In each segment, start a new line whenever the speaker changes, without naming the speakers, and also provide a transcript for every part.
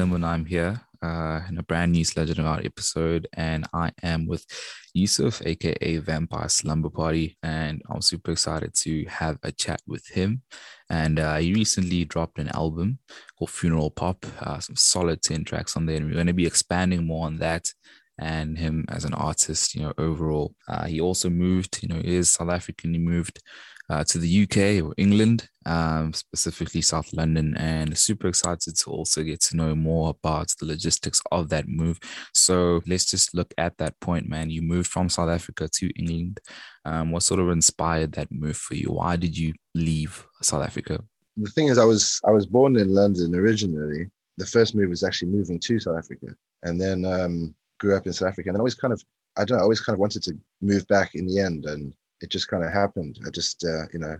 Galen I'm here uh, in a brand new Sludge Underground episode, and I am with Yusuf, aka Vampire Slumber Party, and I'm super excited to have a chat with him. And uh, he recently dropped an album called Funeral Pop, uh, some solid 10 tracks on there, and we're going to be expanding more on that and him as an artist, you know, overall. Uh, he also moved, you know, he is South African. He moved uh, to the UK or England, um, specifically South London, and super excited to also get to know more about the logistics of that move. So let's just look at that point, man. You moved from South Africa to England. Um, what sort of inspired that move for you? Why did you leave South Africa?
The thing is, I was I was born in London originally. The first move was actually moving to South Africa, and then um, grew up in South Africa. And I always kind of I don't know, I always kind of wanted to move back in the end, and it just kind of happened. I just, uh, you know,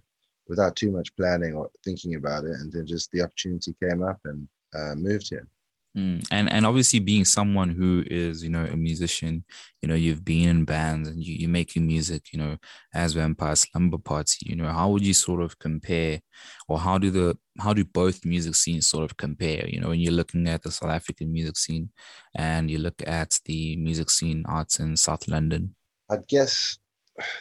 without too much planning or thinking about it, and then just the opportunity came up and uh, moved here.
Mm. And and obviously being someone who is you know a musician, you know you've been in bands and you, you're making music, you know as Vampire Slumber Party. You know how would you sort of compare, or how do the how do both music scenes sort of compare? You know when you're looking at the South African music scene, and you look at the music scene arts in South London.
I guess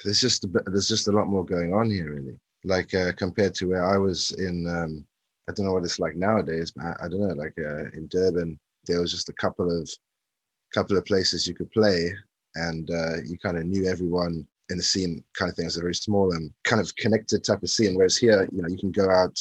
there's just a there's just a lot more going on here, really. Like uh, compared to where I was in, um, I don't know what it's like nowadays, but I, I don't know. Like uh, in Durban, there was just a couple of couple of places you could play, and uh, you kind of knew everyone in the scene, kind of thing. It's a very small and kind of connected type of scene. Whereas here, you know, you can go out,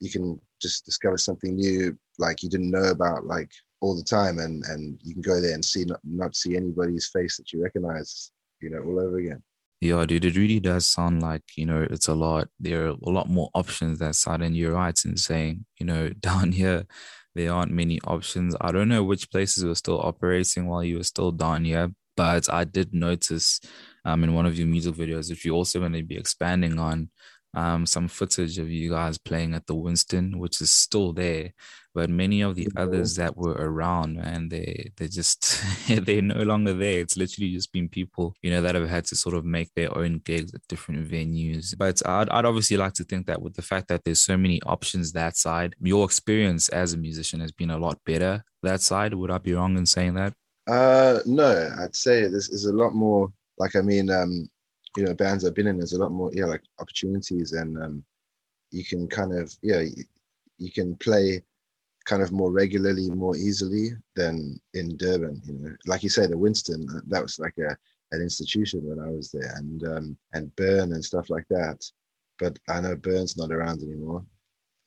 you can just discover something new, like you didn't know about, like all the time, and and you can go there and see not, not see anybody's face that you recognize, you know, all over again.
Yeah, dude, it really does sound like, you know, it's a lot, there are a lot more options that side. And you're right in saying, you know, down here, there aren't many options. I don't know which places were still operating while you were still down here, but I did notice um, in one of your music videos, which you're also going to be expanding on, um, some footage of you guys playing at the Winston, which is still there. But many of the others that were around, man, they they just they're no longer there. It's literally just been people, you know, that have had to sort of make their own gigs at different venues. But I'd, I'd obviously like to think that with the fact that there's so many options that side, your experience as a musician has been a lot better that side. Would I be wrong in saying that?
Uh, no, I'd say this is a lot more like I mean, um, you know bands I've been in, there's a lot more yeah like opportunities and um, you can kind of yeah you, you can play kind of more regularly, more easily than in Durban. You know, like you say, the Winston uh, that was like a an institution when I was there, and um, and Burn and stuff like that. But I know Burn's not around anymore,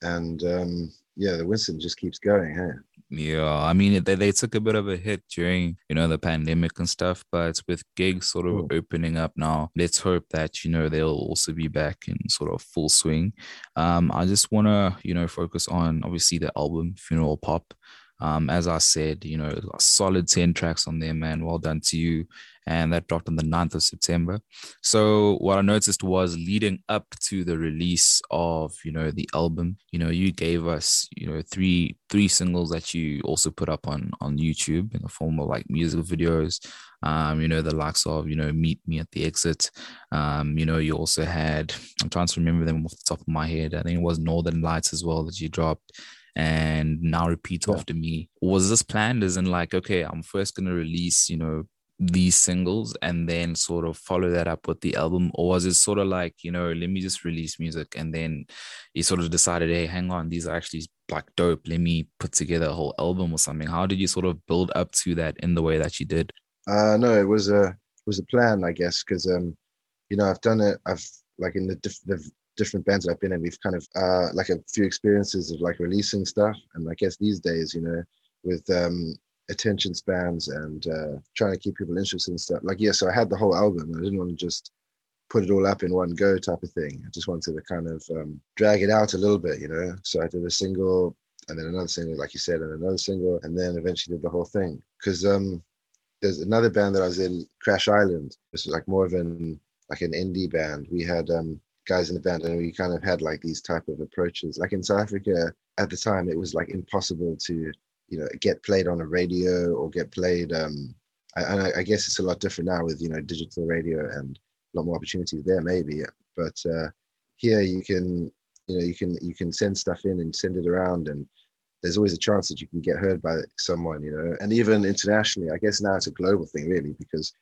and um, yeah, the Winston just keeps going. Hey,
yeah, I mean they, they took a bit of a hit during you know the pandemic and stuff, but with gigs sort of oh. opening up now, let's hope that you know they'll also be back in sort of full swing. Um, I just want to you know focus on obviously the album Funeral Pop. Um, as I said, you know, solid 10 tracks on there, man. Well done to you and that dropped on the 9th of September. So what I noticed was leading up to the release of, you know, the album, you know, you gave us, you know, three three singles that you also put up on on YouTube in the form of like music videos. Um, you know, the likes of, you know, Meet Me at the Exit. Um, you know, you also had, I'm trying to remember them off the top of my head. I think it was Northern Lights as well that you dropped and now repeat yeah. after me. Was this planned as in like, okay, I'm first gonna release, you know, these singles and then sort of follow that up with the album or was it sort of like you know let me just release music and then you sort of decided hey hang on these are actually like dope let me put together a whole album or something how did you sort of build up to that in the way that you did
uh no it was a it was a plan i guess because um you know i've done it i've like in the, diff- the different bands that i've been in we've kind of uh like a few experiences of like releasing stuff and i guess these days you know with um attention spans and uh, trying to keep people interested in stuff. Like, yeah, so I had the whole album. I didn't want to just put it all up in one go type of thing. I just wanted to kind of um, drag it out a little bit, you know. So I did a single and then another single, like you said, and another single, and then eventually did the whole thing. Because um, there's another band that I was in, Crash Island. This was like more of an like an indie band. We had um, guys in the band, and we kind of had like these type of approaches. Like in South Africa at the time, it was like impossible to you know get played on a radio or get played um and I, I, guess it's a lot different now with you know digital radio and a lot more opportunities there maybe but uh here you can you know you can you can send stuff in and send it around and there's always a chance that you can get heard by someone, you know, and even internationally, I guess now it's a global thing really because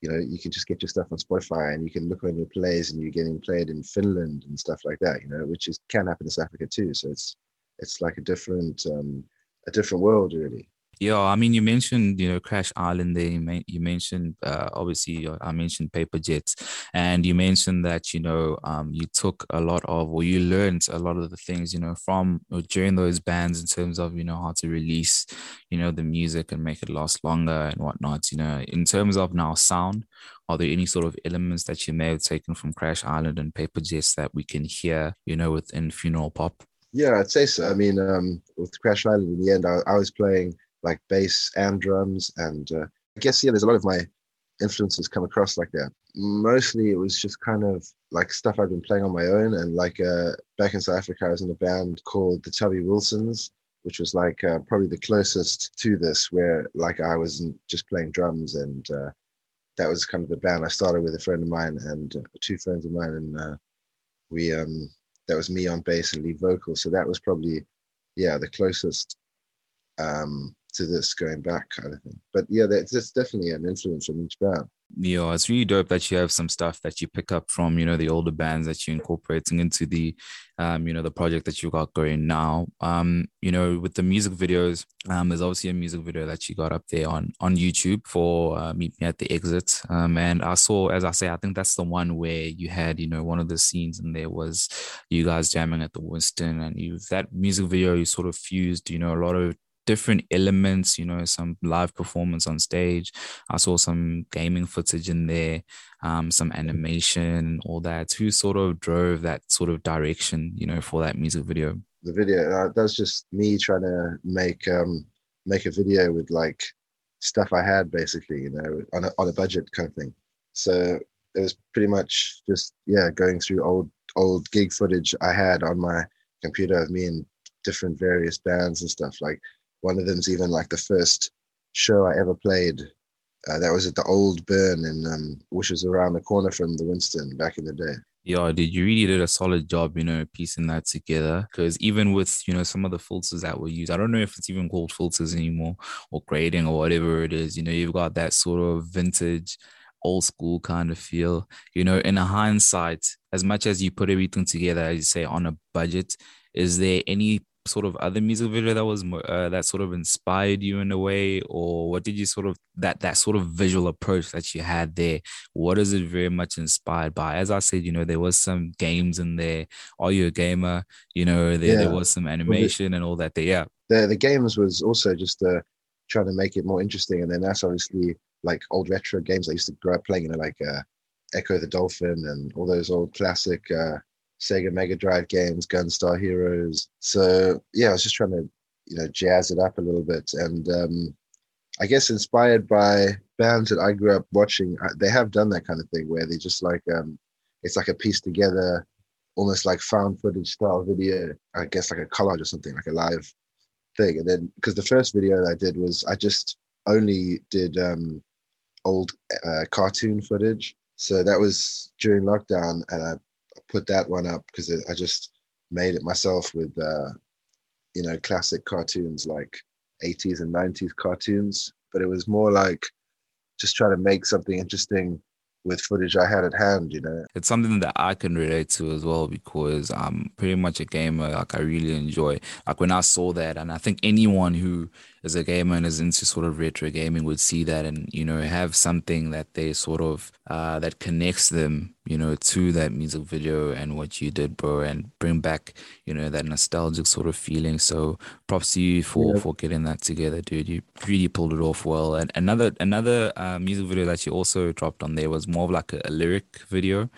you know you can just get your stuff on Spotify and you can look on your plays and you're getting played in Finland and stuff like that, you know, which is can happen in South Africa too. So it's it's like a different um, a different world really.
Yeah, I mean, you mentioned you know Crash Island. There, you, you mentioned uh, obviously uh, I mentioned Paper Jets, and you mentioned that you know um, you took a lot of or you learned a lot of the things you know from or during those bands in terms of you know how to release you know the music and make it last longer and whatnot. You know, in terms of now sound, are there any sort of elements that you may have taken from Crash Island and Paper Jets that we can hear you know within Funeral Pop?
Yeah, I'd say so. I mean, um, with Crash Island in the end, I, I was playing like bass and drums. And uh, I guess, yeah, there's a lot of my influences come across like that. Mostly it was just kind of like stuff I've been playing on my own. And like uh, back in South Africa, I was in a band called the Tubby Wilsons, which was like uh, probably the closest to this, where like I wasn't just playing drums. And uh, that was kind of the band I started with a friend of mine and uh, two friends of mine. And uh, we, um, that was me on bass and lead vocal. So that was probably, yeah, the closest um, to this going back kind of thing. But yeah, there's definitely an influence from each band.
Yeah, it's really dope that you have some stuff that you pick up from, you know, the older bands that you're incorporating into the, um, you know, the project that you got going now. Um, you know, with the music videos, um, there's obviously a music video that you got up there on on YouTube for uh, Meet Me at the Exit. Um, and I saw, as I say, I think that's the one where you had, you know, one of the scenes and there was you guys jamming at the Winston, and you that music video you sort of fused, you know, a lot of different elements, you know, some live performance on stage. I saw some gaming footage in there, um, some animation, all that. Who sort of drove that sort of direction, you know, for that music video?
The video, uh, that's just me trying to make um, make a video with like stuff I had basically, you know, on a, on a budget kind of thing. So it was pretty much just yeah, going through old old gig footage I had on my computer of me and different various bands and stuff. Like one of them's even like the first show I ever played. Uh, that was at the old Burn, in um, which was around the corner from the Winston back in the day.
Yeah, did you really did a solid job, you know, piecing that together. Because even with you know some of the filters that were used, I don't know if it's even called filters anymore or grading or whatever it is. You know, you've got that sort of vintage, old school kind of feel. You know, in a hindsight, as much as you put everything together, as you say, on a budget, is there any sort of other music video that was uh, that sort of inspired you in a way? Or what did you sort of that that sort of visual approach that you had there what is it very much inspired by? As i said you know there was some games in there. Are you a gamer? You know there, yeah. there was some animation and all that there yeah.
The, the games was also just uh, trying to make it more interesting. And then that's obviously like old retro games i used to grow up playing you know like uh, Ecco the Dolphin and all those old classic uh, Sega Mega Drive games, Gunstar Heroes. So yeah, I was just trying to you know jazz it up a little bit, and um, I guess inspired by bands that I grew up watching. They have done that kind of thing where they just like um, it's like a piece together, almost like found footage style video. I guess like a collage or something, like a live thing. And then because the first video I did was I just only did um, old uh, cartoon footage. So that was during lockdown, and I put that one up because I just made it myself with, uh, you know, classic cartoons like 80s and 90s cartoons. But it was more like just trying to make something interesting with footage I had at hand, you know.
It's something that I can relate to as well because I'm pretty much a gamer. Like I really enjoy like when I saw that and I think anyone who is a gamer and is into sort of retro gaming would see that and you know have something that they sort of uh that connects them, you know, to that music video and what you did, bro, and bring back, you know, that nostalgic sort of feeling. So props to you for yeah. for getting that together, dude. You really pulled it off well. And another another uh, music video that you also dropped on there was more of like a, a lyric video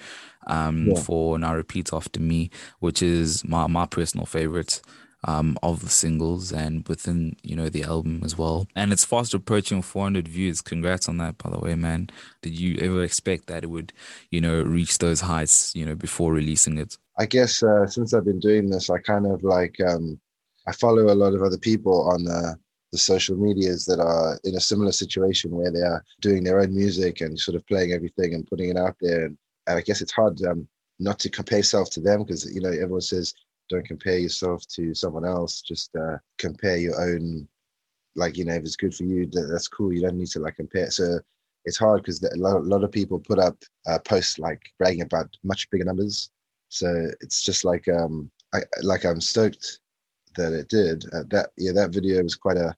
um, yeah. for Now Repeat After Me, which is my, my personal favorite um, of the singles and within, you know, the album as well. And it's fast approaching 400 views. Congrats on that, by the way, man. Did you ever expect that it would, you know, reach those heights, you know, before releasing it?
I guess uh, since I've been doing this, I kind of like, um, I follow a lot of other people on uh, the social medias that are in a similar situation where they are doing their own music and sort of playing everything and putting it out there. And, and I guess it's hard um, not to compare yourself to them because, you know, everyone says, don't compare yourself to someone else. Just uh, compare your own. Like you know, if it's good for you, that's cool. You don't need to like compare. So it's hard because a lot, a lot of people put up uh, posts like bragging about much bigger numbers. So it's just like um, I like I'm stoked that it did. Uh, that yeah, that video was quite a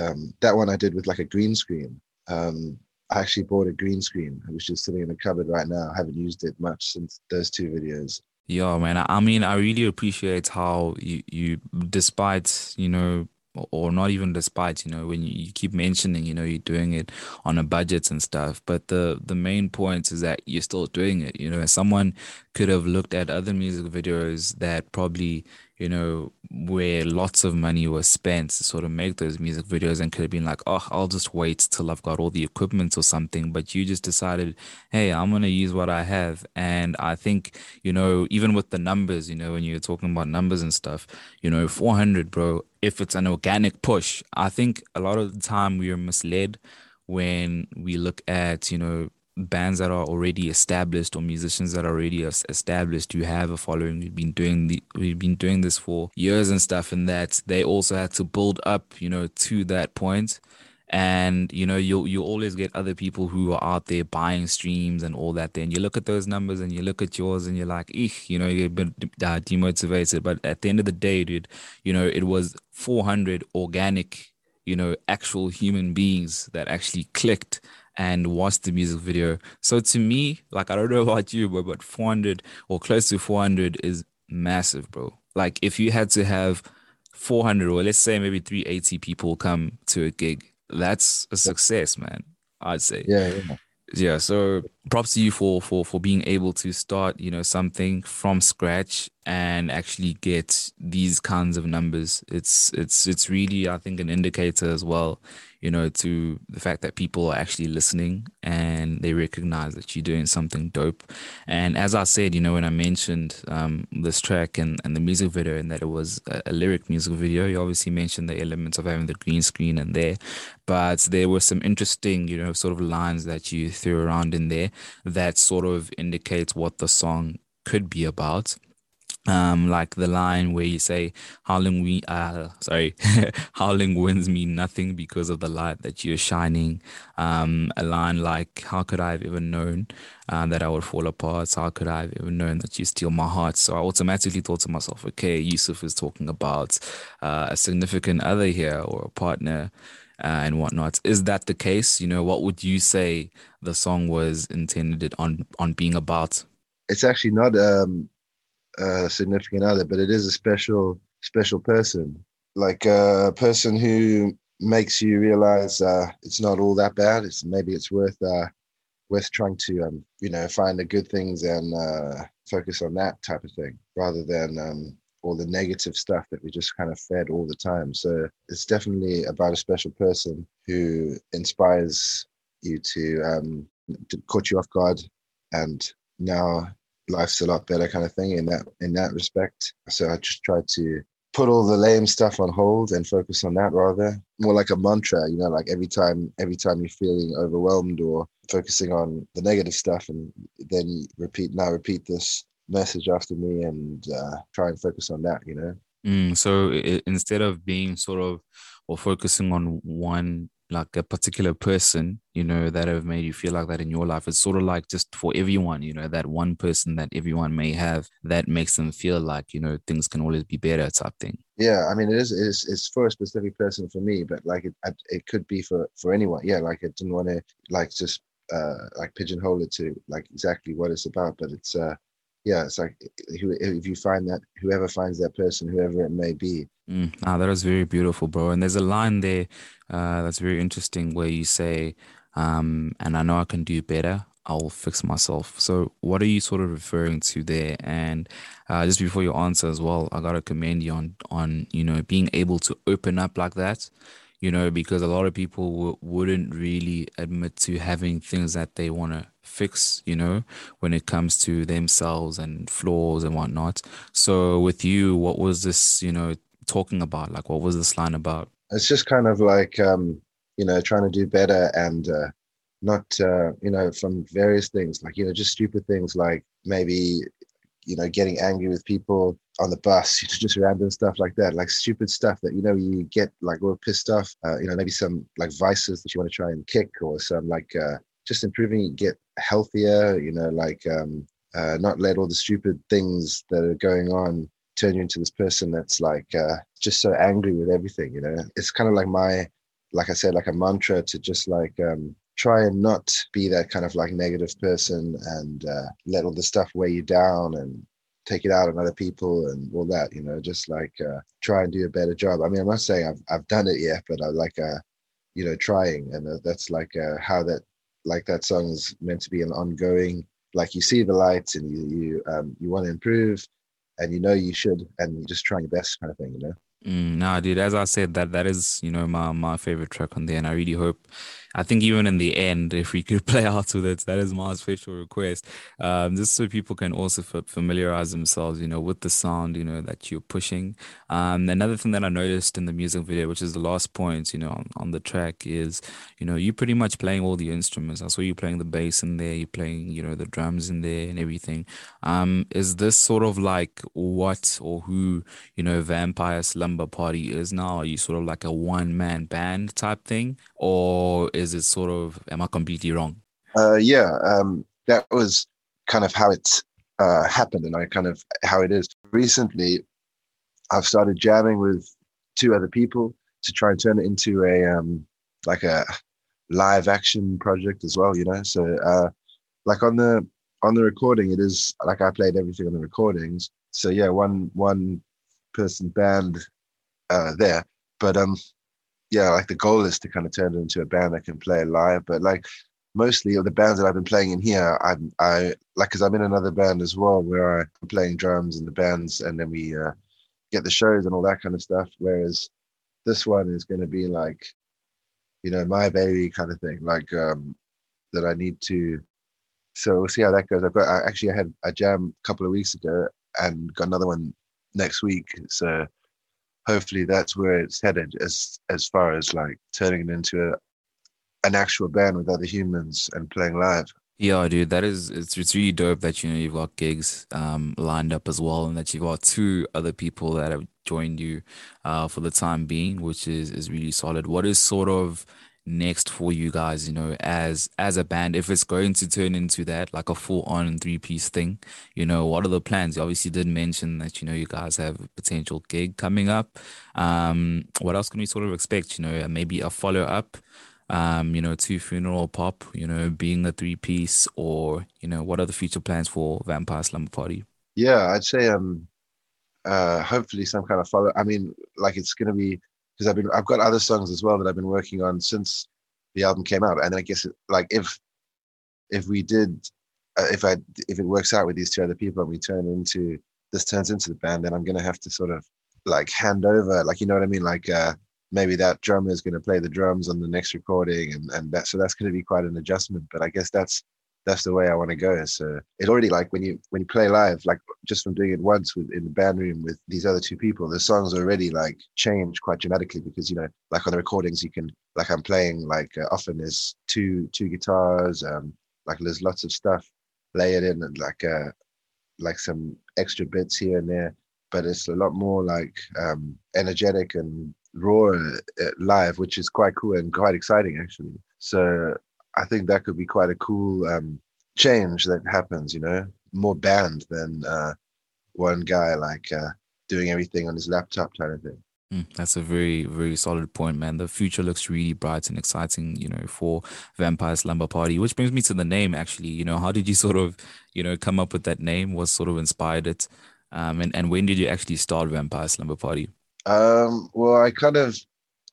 um, that one I did with like a green screen. Um, I actually bought a green screen, which is sitting in the cupboard right now. I haven't used it much since those two videos.
Yeah, man. I mean, I really appreciate how you, you, despite you know or not even despite you know when you, you, keep mentioning you know you're doing it on a budget and stuff but the the main point is that you're still doing it you know someone could have looked at other music videos that probably you know where lots of money was spent to sort of make those music videos and could have been like oh i'll just wait till i've got all the equipment or something but you just decided hey i'm going to use what i have and i think you know even with the numbers you know when you're talking about numbers and stuff you know 400 bro if it's an organic push. I think a lot of the time we are misled when we look at, you know, bands that are already established or musicians that are already established you have a following. We've been doing the we've been doing this for years and stuff and that they also had to build up you know to that point. And you know you'll you always get other people who are out there buying streams and all that then you look at those numbers and you look at yours and you're like Eek, you know you get uh, demotivated. But at the end of the day dude you know it was 400 organic you know actual human beings that actually clicked and watched the music video so to me like i don't know about you but but 400 or close to 400 is massive bro like if you had to have 400 or let's say maybe 380 people come to a gig that's a success, man. I'd say.
Yeah, yeah.
Yeah. So props to you for for for being able to start, you know, something from scratch and actually get these kinds of numbers. It's it's it's really, I think, an indicator as well you know, to the fact that people are actually listening and they recognize that you're doing something dope. And as I said, you know, when I mentioned um, this track and, and the music video and that it was a, a lyric music video, you obviously mentioned the elements of having the green screen and there. But there were some interesting, you know, sort of lines that you threw around in there that sort of indicates what the song could be about um like the line where you say howling we uh sorry howling winds mean nothing because of the light that you're shining. Um a line like how could i have ever known uh, that i would fall apart? How could i have ever known that you steal my heart? So i automatically thought to myself okay yusuf is talking about uh, a significant other here or a partner uh, and whatnot. Is that the case? You know what would you say the song was intended on on being about?
It's actually not um a significant other, but it is a special special person, like a person who makes you realize uh, it's not all that bad. It's maybe it's worth uh, worth trying to um, you know find the good things and uh, focus on that type of thing rather than um, all the negative stuff that we just kind of fed all the time. So it's definitely about a special person who inspires you to, um, to caught you off guard and now life's a lot better kind of thing in that in that respect. So I just try to put all the lame stuff on hold and focus on that rather more like a mantra you know like every time every time you're feeling overwhelmed or focusing on the negative stuff and then repeat now repeat this message after me and uh, try and focus on that you know
mm, so it, instead of being sort of or focusing on one like a particular person, you know, that have made you feel like that in your life. It's sort of like just for everyone, you know, that one person that everyone may have that makes them feel like, you know, things can always be better type thing.
Yeah, I mean, it is it's, it's for a specific person for me, but like it it could be for for anyone. Yeah, like I didn't want to like just uh like pigeonhole it to like exactly what it's about, but it's uh yeah, it's like if you find that whoever finds that person, whoever it may be.
Mm, ah, that was very beautiful, bro. And there's a line there uh, that's very interesting where you say, um, and I know I can do better. I'll fix myself. So, what are you sort of referring to there? And uh, just before you answer as well, I gotta commend you on on you know being able to open up like that you know, because a lot of people w- wouldn't really admit to having things that they want to fix, you know, when it comes to themselves and flaws and whatnot. So, with you, what was this, you know, talking about? Like, what was this line about?
It's just kind of like, um, you know, trying to do better and uh, not, uh, you know, from various things, like, you know, just stupid things like maybe, you know, getting angry with people on the bus, you know, just random stuff like that, like stupid stuff that you know you get like all pissed off. Uh, you know, maybe some like vices that you want to try and kick, or some like uh, just improving, get healthier. You know, like um, uh, not let all the stupid things that are going on turn you into this person that's like uh, just so angry with everything. You know, it's kind of like my, like I said, like a mantra to just like um, try and not be that kind of like negative person and uh, let all the stuff weigh you down and take it out on other people and all that you know just like uh, try and do a better job i mean i'm not saying i've, I've done it yet but i like uh you know trying and uh, that's like uh, how that like that song is meant to be an ongoing like you see the lights and you you um you want to improve and you know you should and you're just trying your best kind of thing you know
Mm, nah, dude. As I said, that that is you know my my favorite track on there, and I really hope I think even in the end, if we could play out with it, that is my special request. Um, just so people can also familiarize themselves, you know, with the sound, you know, that you're pushing. Um, another thing that I noticed in the music video, which is the last point, you know, on, on the track, is you know you pretty much playing all the instruments. I saw you playing the bass in there, you playing, you know, the drums in there and everything. Um, is this sort of like what or who you know Vampire Slumber Party is now? Are you sort of like a one man band type thing, or is it sort of am I completely wrong?
Uh, yeah, um, that was kind of how it uh, happened, and I kind of how it is. Recently, I've started jamming with two other people to try and turn it into a um, like a live action project as well. You know, so uh, like on the on the recording, it is like I played everything on the recordings. So yeah, one one person band uh, there, but um, yeah, like the goal is to kind of turn it into a band that can play live. But like mostly of the bands that I've been playing in here, I'm I like because I'm in another band as well where I'm playing drums in the bands, and then we uh, get the shows and all that kind of stuff. Whereas this one is going to be like, you know, my baby kind of thing, like um, that I need to. So we'll see how that goes. I've got I actually I had a jam a couple of weeks ago and got another one next week. So hopefully that's where it's headed as as far as like turning it into a, an actual band with other humans and playing live.
Yeah, dude, that is it's it's really dope that you know you've got gigs um lined up as well and that you've got two other people that have joined you uh for the time being, which is is really solid. What is sort of next for you guys, you know, as as a band, if it's going to turn into that, like a full on three piece thing, you know, what are the plans? You obviously did mention that, you know, you guys have a potential gig coming up. Um, what else can we sort of expect? You know, maybe a follow up, um, you know, to funeral pop, you know, being a three piece, or, you know, what are the future plans for Vampire Slumber Party?
Yeah, I'd say um uh hopefully some kind of follow I mean, like it's gonna be because I've been I've got other songs as well that I've been working on since the album came out, and I guess it, like if if we did uh, if I if it works out with these two other people and we turn into this turns into the band, then I'm gonna have to sort of like hand over, like you know what I mean, like uh, maybe that drummer is going to play the drums on the next recording, and and that so that's going to be quite an adjustment. But I guess that's that's the way I want to go. So it already like when you when you play live, like just from doing it once with in the band room with these other two people, the songs already like change quite dramatically because you know like on the recordings you can like I'm playing like uh, often there's two two guitars, um like there's lots of stuff layered in and like uh like some extra bits here and there, but it's a lot more like um energetic and raw uh, live, which is quite cool and quite exciting actually. So I think that could be quite a cool um, change that happens. You know, more band than uh, one guy like uh, doing everything on his laptop kind of thing.
Mm, that's a very, very solid point, man. The future looks really bright and exciting, you know, for Vampire Slumber Party, which brings me to the name, actually. You know, how did you sort of, you know, come up with that name? What sort of inspired it? Um, and, and when did you actually start Vampire Slumber Party?
Um, well, I kind of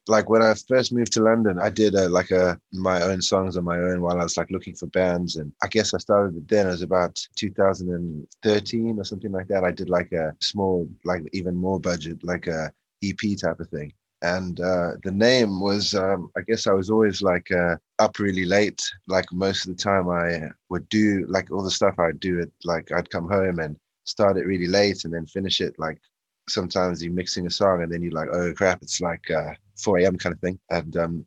like when I first moved to London, I did a, like a my own songs on my own while I was like looking for bands, and I guess I started it then. It was about 2013 or something like that. I did like a small, like even more budget, like a EP type of thing. And uh, the name was, um, I guess I was always like uh, up really late. Like most of the time, I would do like all the stuff I'd do it. Like I'd come home and start it really late and then finish it like sometimes you're mixing a song and then you're like, oh crap, it's like uh, 4 a.m. kind of thing. And, um,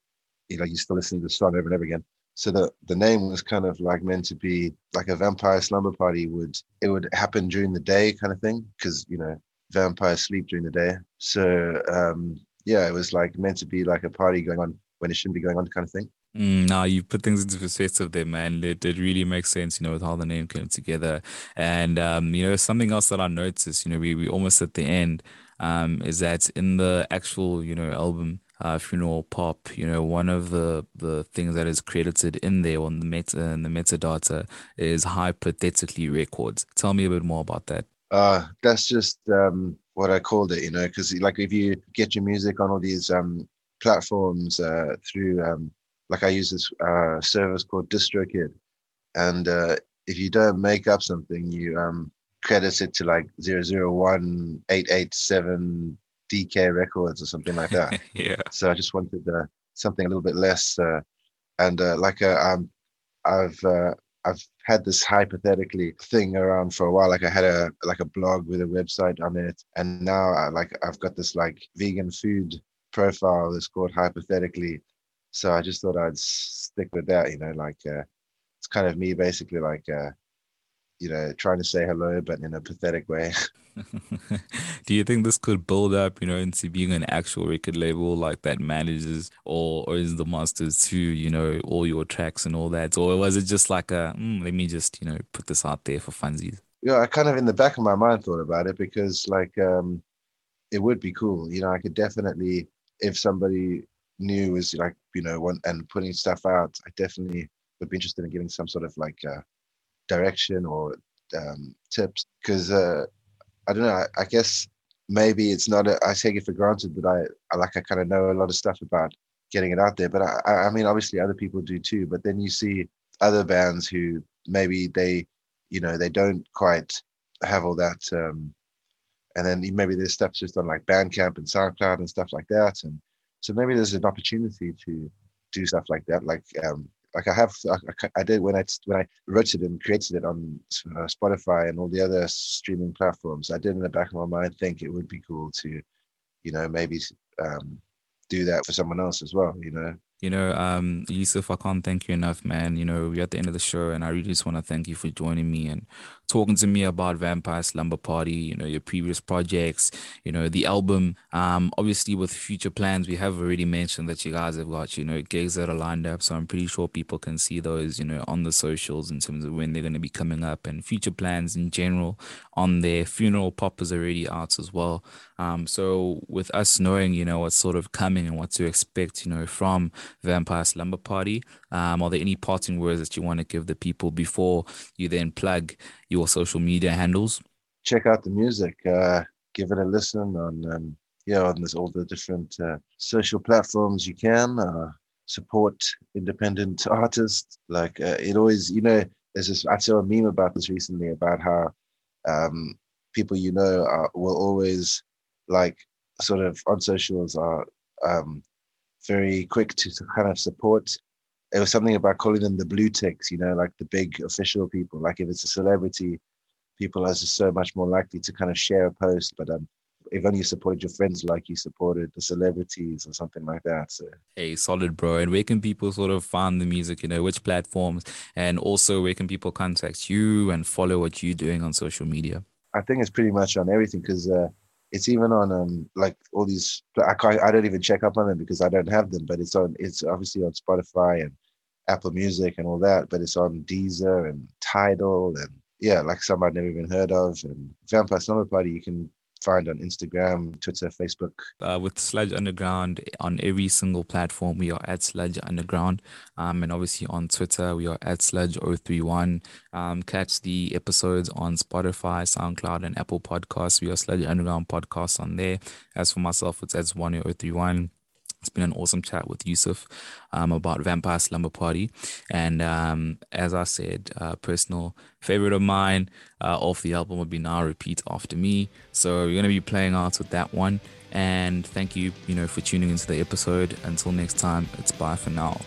you know, you're still listening to the song over and over again. So the, the name was kind of like meant to be like a vampire slumber party would, it would happen during the day kind of thing. Cause, you know, vampires sleep during the day. So um, yeah, it was like meant to be like a party going on when it shouldn't be going on, kind of thing.
Mm, now you put things into perspective there, man. It, it really makes sense, you know, with how the name came together. And um, you know, something else that I noticed, you know, we we almost at the end, um, is that in the actual, you know, album, uh, funeral pop, you know, one of the the things that is credited in there on the meta and the metadata is hypothetically records. Tell me a bit more about that.
Uh, that's just um, what I called it, you know, because like if you get your music on all these um, platforms uh, through um, like I use this uh, service called DistroKid, and uh, if you don't make up something, you credit it to like zero zero one eight eight seven DK Records or something like that.
yeah.
So I just wanted uh, something a little bit less, uh, and uh, like uh, um, I've uh, I've had this hypothetically thing around for a while. Like I had a like a blog with a website on it, and now I, like I've got this like vegan food profile that's called hypothetically so I just thought I'd stick with that. You know, like uh, it's kind of me basically like uh, you know trying to say hello, but in a pathetic way.
Do you think this could build up, you know, into being an actual record label like that manages, or or is the masters to you know all your tracks and all that, or was it just like a mm, let me just you know put this out there for funsies?
Yeah, I kind of in the back of my mind thought about it because like um, it would be cool. You know, I could definitely if somebody knew is like you know one and putting stuff out i definitely would be interested in giving some sort of like uh, direction or um, tips because uh, i don't know I, I, guess maybe it's not a, i take it for granted that I, I like i kind of know a lot of stuff about getting it out there but I, I mean obviously other people do too but then you see other bands who maybe they you know they don't quite have all that um, and then maybe there's stuff just on like bandcamp and soundcloud and stuff like that and so maybe there's an opportunity to do stuff like that. Like um, like I have I, I, did when I when I wrote it and created it on uh, Spotify and all the other streaming platforms. I did in the back of my mind think it would be cool to, you know, maybe um, do that for someone else as well. You know,
you know, um, Yusuf, I can't thank you enough, man. You know, we're at the end of the show, and I really just want to thank you for joining me and talking to me about Vampire Slumber Party, you know, your previous projects, you know, the album. Um, obviously, with future plans, we have already mentioned that you guys have got, you know, gigs that are lined up. So I'm pretty sure people can see those, you know, on the socials in terms of when they're going to be coming up and future plans in general on their funeral pop is already out as well. Um, so with us knowing, you know, what's sort of coming and what to expect, you know, from Vampire Slumber Party. Um, are there any parting words that you want to give the people before you then plug your social media handles?
Check out the music. Uh, give it a listen on, um, yeah, on this, all the different uh, social platforms you can. Uh, support independent artists. Like uh, it always, you know, there's this. I saw a meme about this recently about how um, people you know are, will always like sort of on socials are um, very quick to, kind of support. It was something about calling them the blue ticks, you know, like the big official people. Like if it's a celebrity, people are just so much more likely to kind of share a post. But um, if only you supported your friends like you supported the celebrities or something like that. So
hey, solid bro. And where can people sort of find the music? You know, which platforms, and also where can people contact you and follow what you're doing on social media?
I think it's pretty much on everything because uh, it's even on um like all these I can't, I don't even check up on them because I don't have them, but it's on it's obviously on Spotify and Apple Music and all that, but it's on Deezer and Tidal and yeah, like some I've never even heard of. And Vampire Slumber Party you can find on Instagram, Twitter, Facebook.
Uh, with Sludge Underground on every single platform, we are at Sludge Underground. Um, and obviously on Twitter, we are at Sludge031. Um, catch the episodes on Spotify, SoundCloud, and Apple Podcasts. We are Sludge Underground Podcasts on there. As for myself, it's as 1031. It's been an awesome chat with Yusuf um, about Vampire Slumber Party. And um, as I said, uh, personal favorite of mine uh, off the album would be Now Repeat After Me. So we're going to be playing out with that one. And thank you, you know, for tuning into the episode. Until next time, it's bye for now.